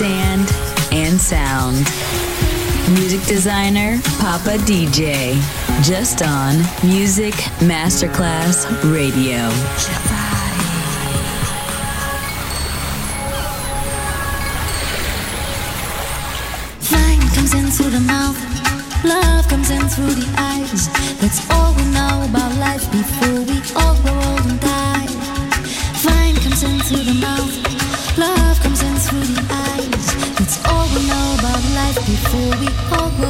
sand and sound. Music designer Papa DJ, just on Music Masterclass Radio. Flying comes in through the mouth, love comes in through the eyes. That's all we know about life before we all grow old and die. Flying comes in through the mouth, 不必 we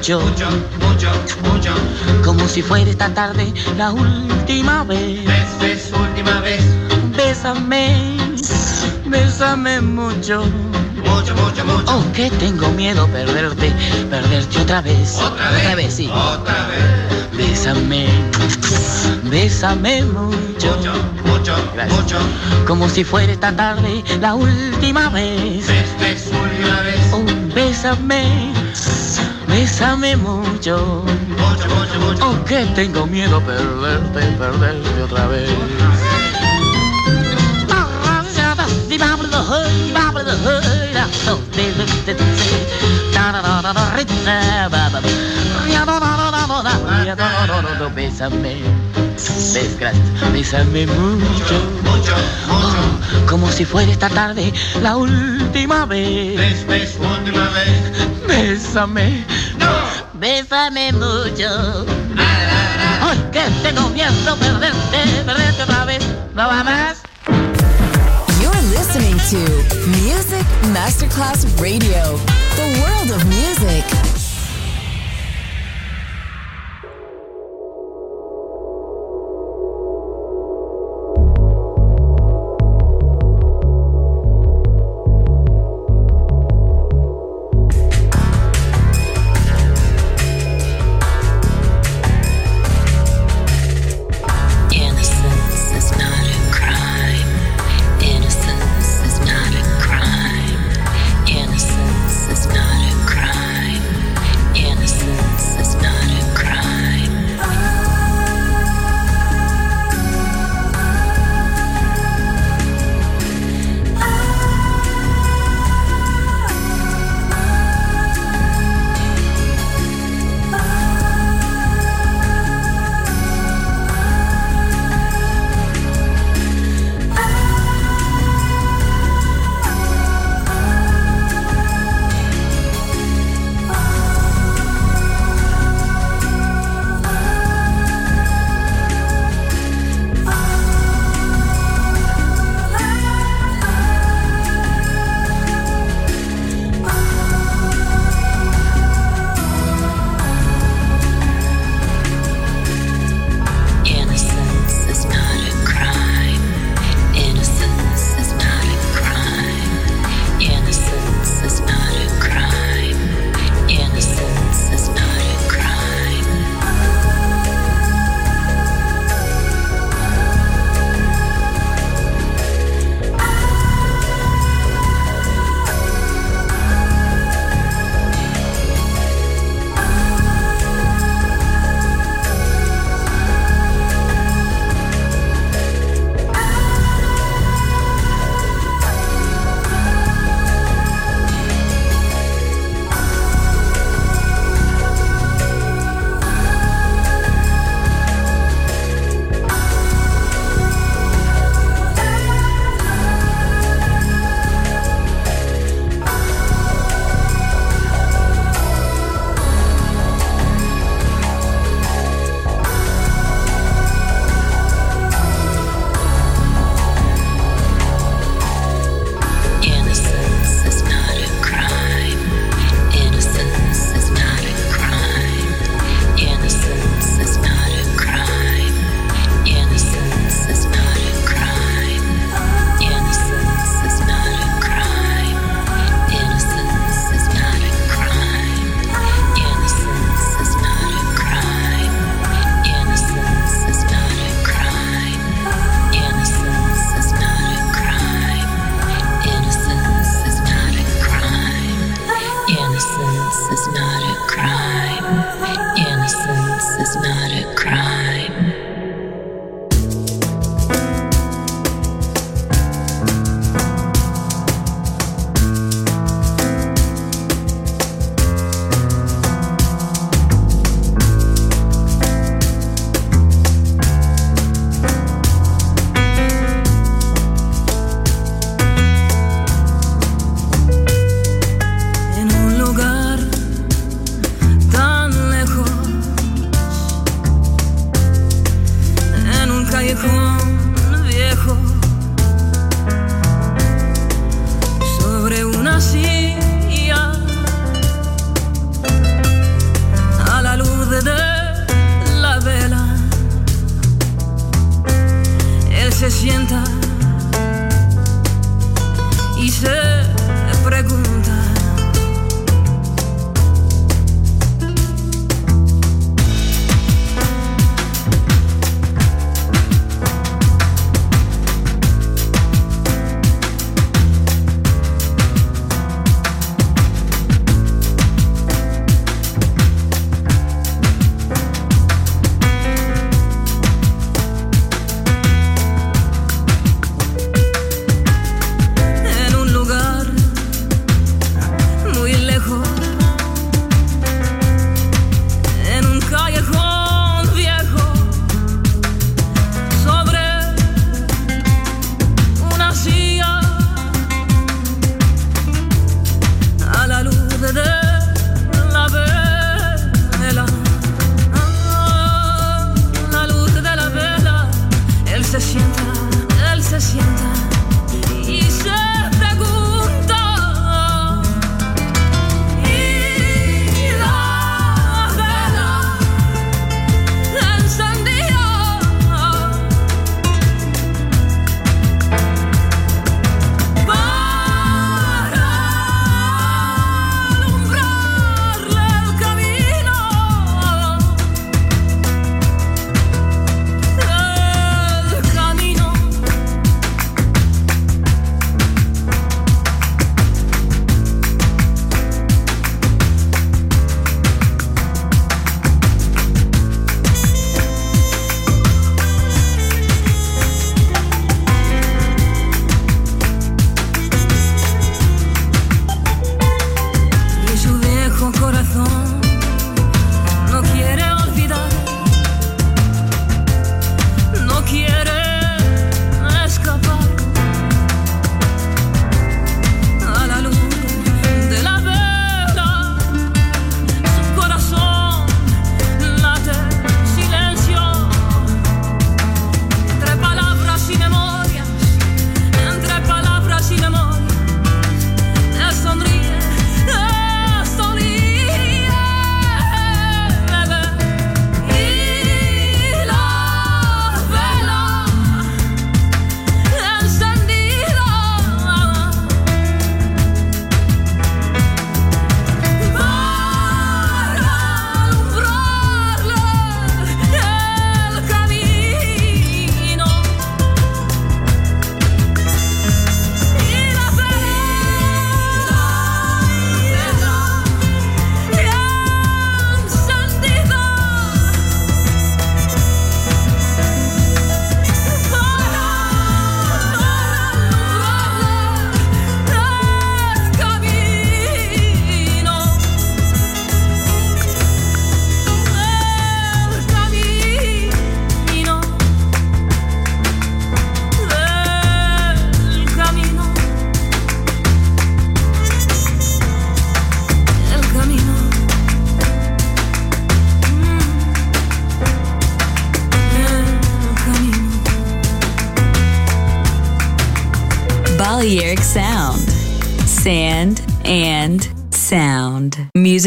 mucho, mucho, mucho. Como si fuera esta tarde la última vez. Ves, última vez. Bésame, bésame mucho. Mucho, mucho, mucho. Oh, que tengo miedo perderte, perderte otra vez. Otra vez. Otra vez, sí. Otra vez. Bésame, bésame mucho. Mucho, mucho, Gracias. mucho. Como si fuera esta tarde la última vez. Ves, ves, última vez. Oh, bésame, bésame mucho. Oh, que tengo miedo perderte, perderte otra vez. Bésame, Bes- gracias, bésame mucho, Mucho, mucho. Oh, como si fuera esta tarde la última vez. Ves, ves, última vez. Bésame, No. bésame mucho. Ay, que tengo miedo perderte, perderte otra vez. ¿No va más? You're listening to Music Masterclass Radio, the world of music.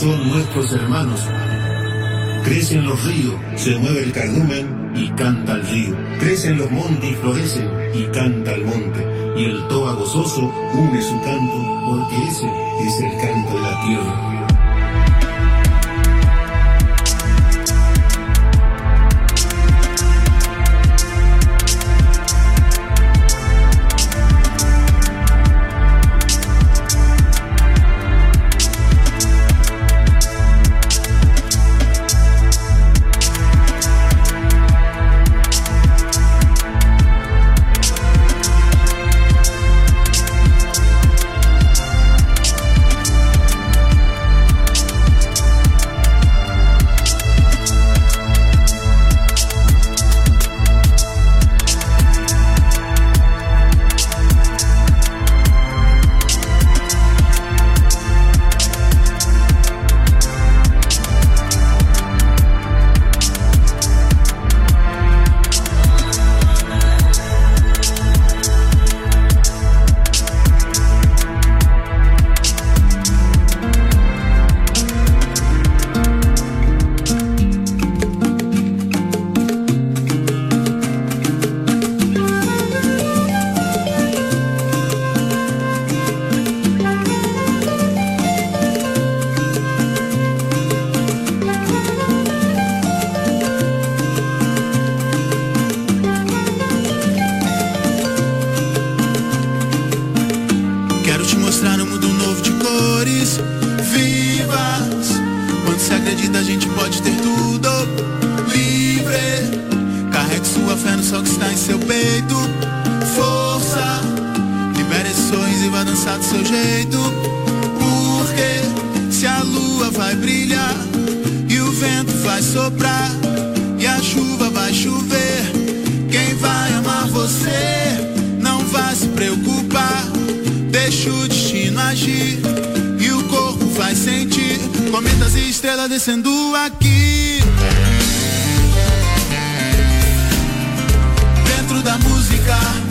son nuestros hermanos. Crecen los ríos, se mueve el cardumen y canta el río. Crecen los montes y florecen y canta el monte. Y el toa gozoso une su canto porque ese es el canto de la tierra. descendo aqui. Dentro da música.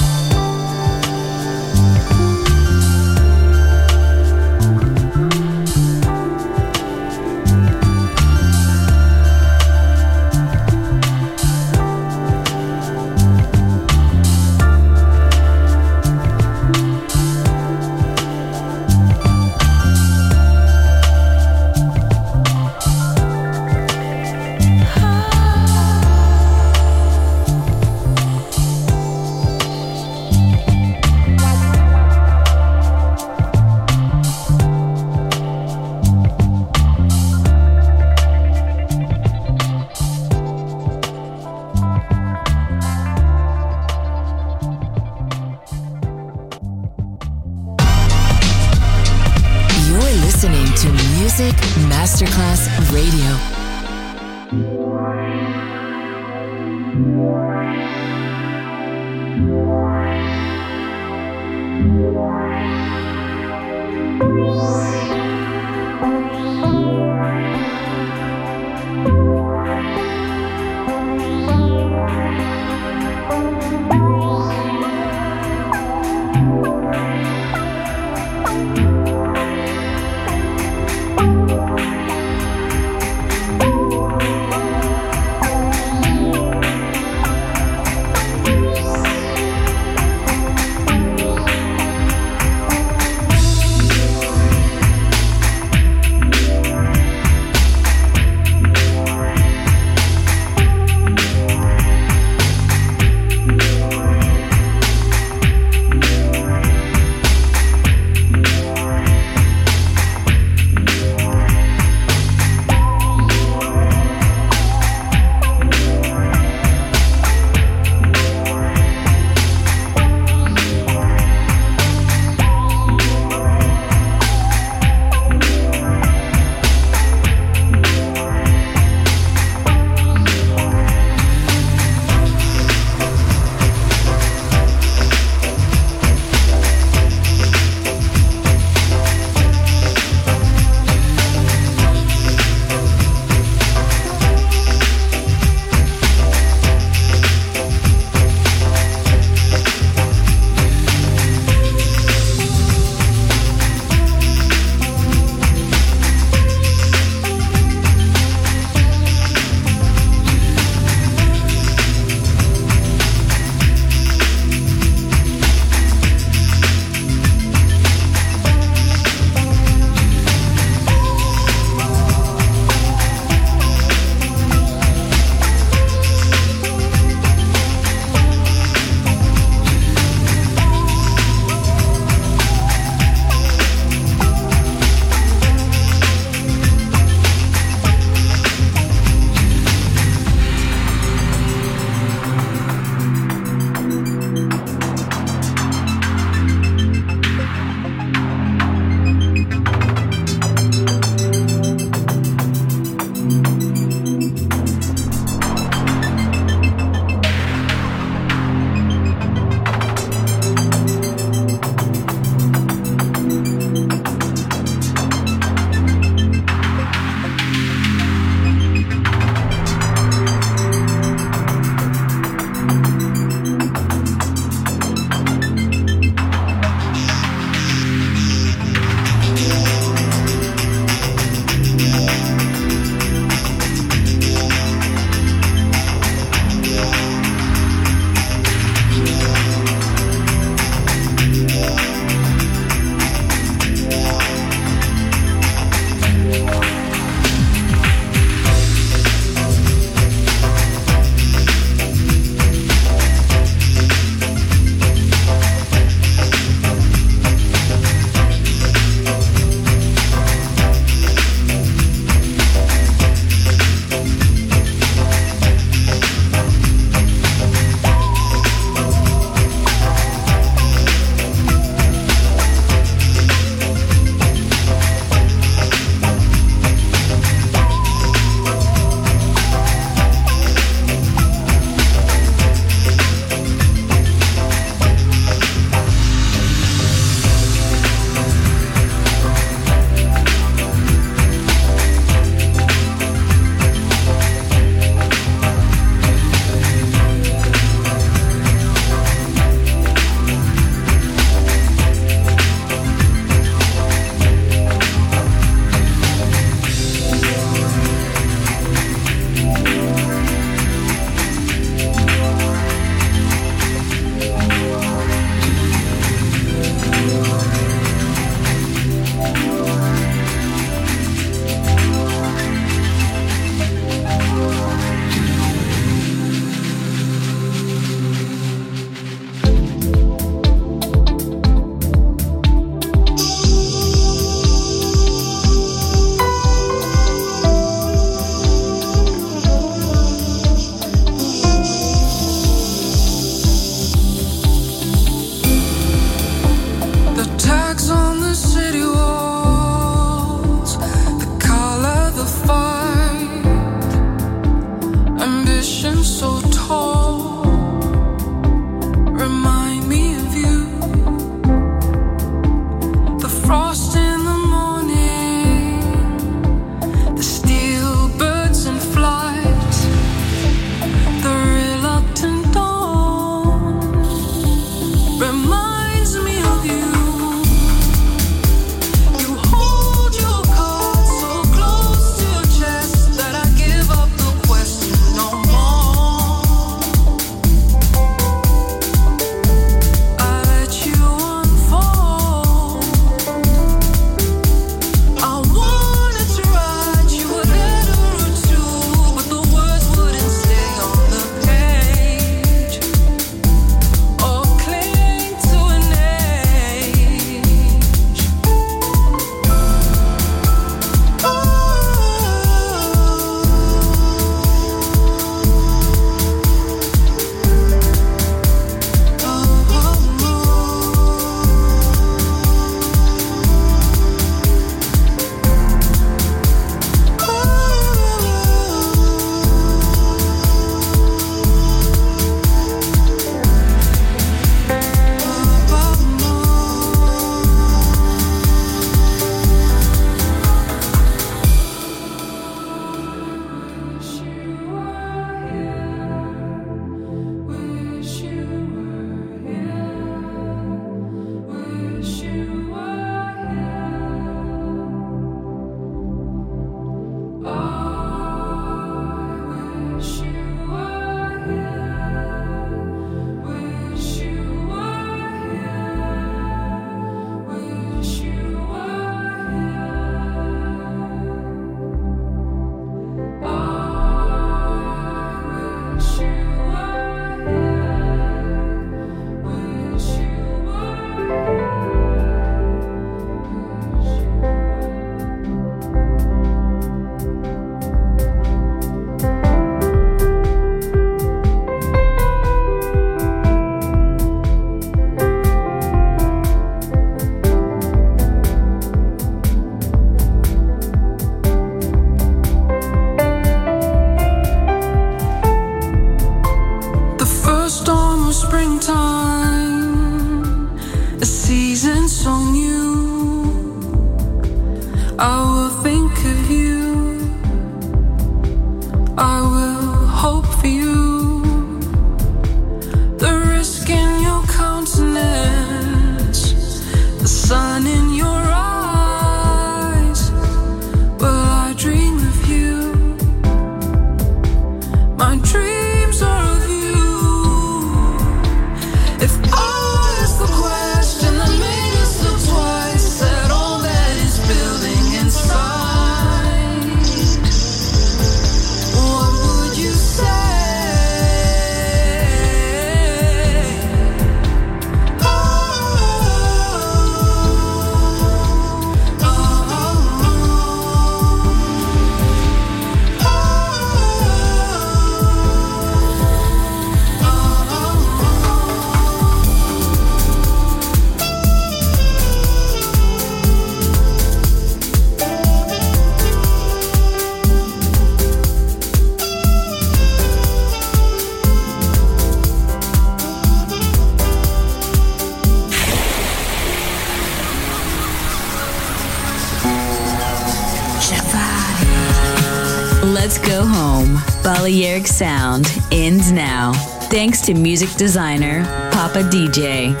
to music designer Papa DJ.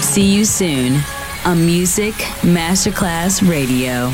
See you soon on Music Masterclass Radio.